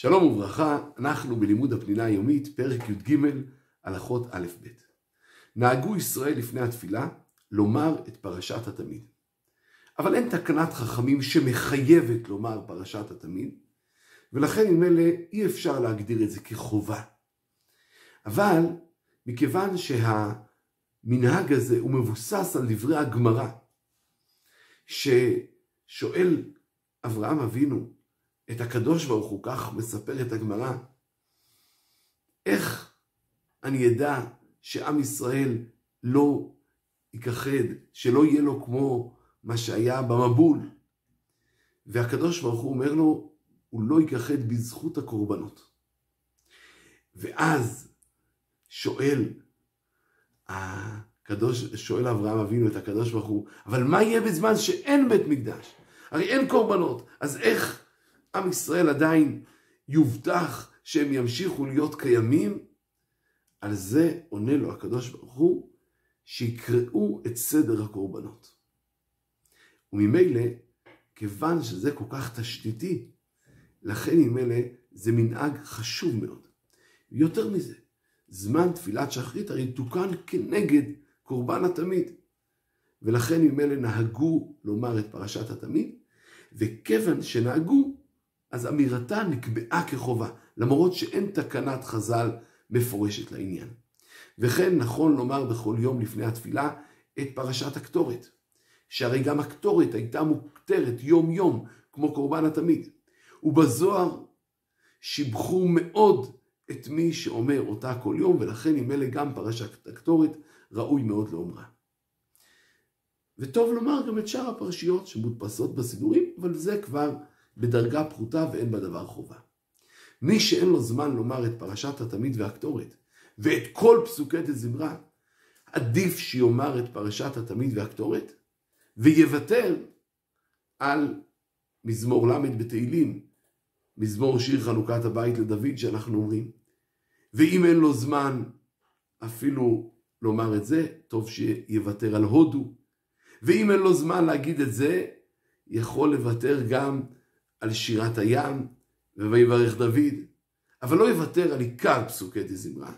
שלום וברכה, אנחנו בלימוד הפנינה היומית, פרק י"ג, הלכות א'-ב'. נהגו ישראל לפני התפילה לומר את פרשת התמיד. אבל אין תקנת חכמים שמחייבת לומר פרשת התמיד, ולכן עם אלה אי אפשר להגדיר את זה כחובה. אבל מכיוון שהמנהג הזה הוא מבוסס על דברי הגמרא, ששואל אברהם אבינו, את הקדוש ברוך הוא, כך מספרת הגמרא, איך אני אדע שעם ישראל לא ייכחד, שלא יהיה לו כמו מה שהיה במבול. והקדוש ברוך הוא אומר לו, הוא לא ייכחד בזכות הקורבנות. ואז שואל, הקדוש, שואל אברהם אבינו את הקדוש ברוך הוא, אבל מה יהיה בזמן שאין בית מקדש? הרי אין קורבנות, אז איך עם ישראל עדיין יובטח שהם ימשיכו להיות קיימים, על זה עונה לו הקדוש ברוך הוא, שיקראו את סדר הקורבנות. וממילא, כיוון שזה כל כך תשתיתי, לכן ממילא זה מנהג חשוב מאוד. יותר מזה, זמן תפילת שחרית הרי תוקן כנגד קורבן התמיד. ולכן ממילא נהגו לומר את פרשת התמיד, וכיוון שנהגו, אז אמירתה נקבעה כחובה, למרות שאין תקנת חז"ל מפורשת לעניין. וכן נכון לומר בכל יום לפני התפילה את פרשת הקטורת, שהרי גם הקטורת הייתה מוכתרת יום יום כמו קורבן התמיד. ובזוהר שיבחו מאוד את מי שאומר אותה כל יום, ולכן עם אלה גם פרשת הקטורת ראוי מאוד לאומרה. וטוב לומר גם את שאר הפרשיות שמודפסות בסידורים, אבל זה כבר בדרגה פחותה ואין בה דבר חובה. מי שאין לו זמן לומר את פרשת התמיד והקטורת ואת כל פסוקי דזמרה, עדיף שיאמר את פרשת התמיד והקטורת ויוותר על מזמור ל' בתהילים, מזמור שיר חנוכת הבית לדוד שאנחנו אומרים. ואם אין לו זמן אפילו לומר את זה, טוב שיוותר על הודו. ואם אין לו זמן להגיד את זה, יכול לוותר גם על שירת הים, ויברך דוד, אבל לא יוותר על עיקר פסוקי דזמרה,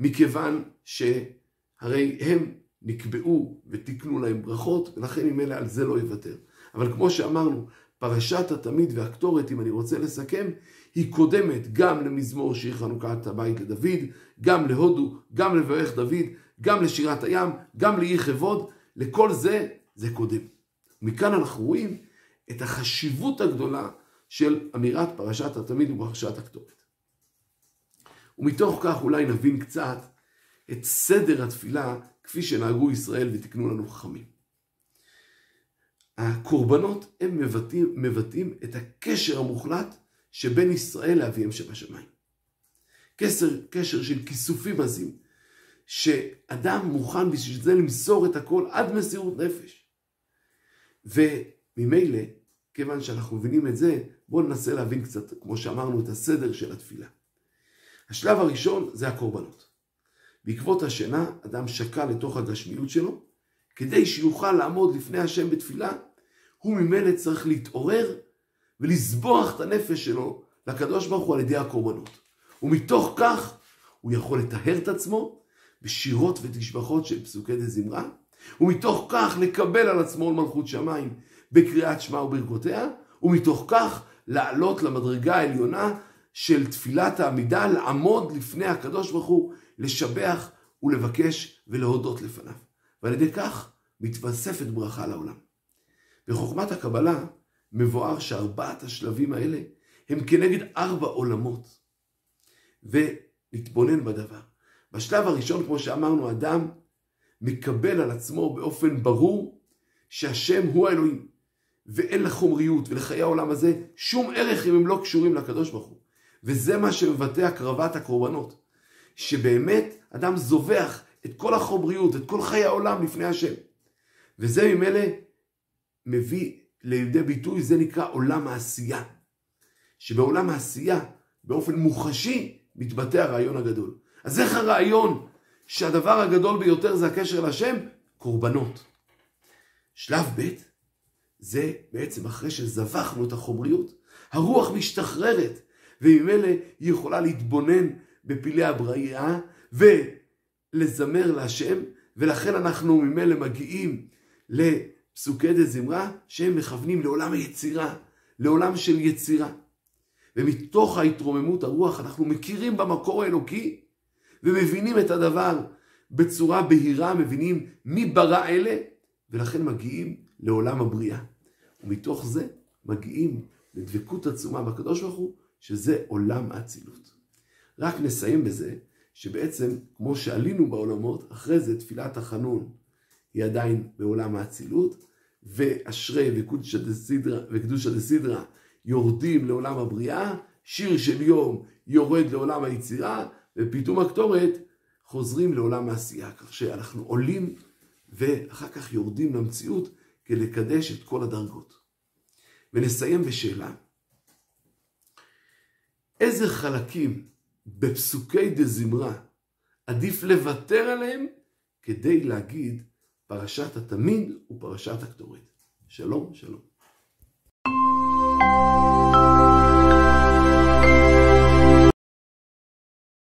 מכיוון שהרי הם נקבעו ותיקנו להם ברכות, ולכן ממילא על זה לא יוותר. אבל כמו שאמרנו, פרשת התמיד והקטורת, אם אני רוצה לסכם, היא קודמת גם למזמור שיר חנוכת הבית לדוד, גם להודו, גם לברך דוד, גם לשירת הים, גם לאי כבוד, לכל זה, זה קודם. מכאן אנחנו רואים את החשיבות הגדולה של אמירת פרשת התמיד ופרשת הכתובת. ומתוך כך אולי נבין קצת את סדר התפילה כפי שנהגו ישראל ותקנו לנו חכמים. הקורבנות הם מבטאים, מבטאים את הקשר המוחלט שבין ישראל לאביהם שבשמיים. קשר, קשר של כיסופים עזים, שאדם מוכן בשביל זה למסור את הכל עד מסירות נפש. וממילא, כיוון שאנחנו מבינים את זה, בואו ננסה להבין קצת, כמו שאמרנו, את הסדר של התפילה. השלב הראשון זה הקורבנות. בעקבות השינה, אדם שקע לתוך הגשמיות שלו, כדי שיוכל לעמוד לפני השם בתפילה, הוא ממילא צריך להתעורר ולסבוח את הנפש שלו לקדוש ברוך הוא על ידי הקורבנות. ומתוך כך הוא יכול לטהר את עצמו בשירות ותשבחות של פסוקי דזמרה, ומתוך כך לקבל על עצמו מלכות שמיים בקריאת שמע וברכותיה, ומתוך כך לעלות למדרגה העליונה של תפילת העמידה, לעמוד לפני הקדוש ברוך הוא, לשבח ולבקש ולהודות לפניו. ועל ידי כך מתווספת ברכה לעולם. בחוכמת הקבלה מבואר שארבעת השלבים האלה הם כנגד ארבע עולמות. ונתבונן בדבר. בשלב הראשון, כמו שאמרנו, אדם מקבל על עצמו באופן ברור שהשם הוא האלוהים. ואין לחומריות ולחיי העולם הזה שום ערך אם הם לא קשורים לקדוש ברוך הוא. וזה מה שמבטא הקרבת הקורבנות. שבאמת אדם זובח את כל החומריות, את כל חיי העולם לפני השם. וזה ממילא מביא לידי ביטוי, זה נקרא עולם העשייה. שבעולם העשייה, באופן מוחשי, מתבטא הרעיון הגדול. אז איך הרעיון שהדבר הגדול ביותר זה הקשר להשם? קורבנות. שלב ב' זה בעצם אחרי שזבחנו את החומריות, הרוח משתחררת, וממילא היא יכולה להתבונן בפלאי הבריאה ולזמר להשם, ולכן אנחנו ממילא מגיעים לפסוקי דה זמרה שהם מכוונים לעולם היצירה, לעולם של יצירה. ומתוך ההתרוממות הרוח אנחנו מכירים במקור האלוקי ומבינים את הדבר בצורה בהירה, מבינים מי ברא אלה, ולכן מגיעים לעולם הבריאה. ומתוך זה מגיעים לדבקות עצומה בקדוש ברוך הוא, שזה עולם האצילות. רק נסיים בזה, שבעצם, כמו שעלינו בעולמות, אחרי זה תפילת החנון היא עדיין בעולם האצילות, ואשרי וקדושא דסידרא יורדים לעולם הבריאה, שיר של יום יורד לעולם היצירה, ופתאום הקטורת חוזרים לעולם העשייה. כך שאנחנו עולים ואחר כך יורדים למציאות כדי לקדש את כל הדרגות. ונסיים בשאלה. איזה חלקים בפסוקי דה זמרה עדיף לוותר עליהם כדי להגיד פרשת התמיד ופרשת הקטורת. שלום, שלום. thank you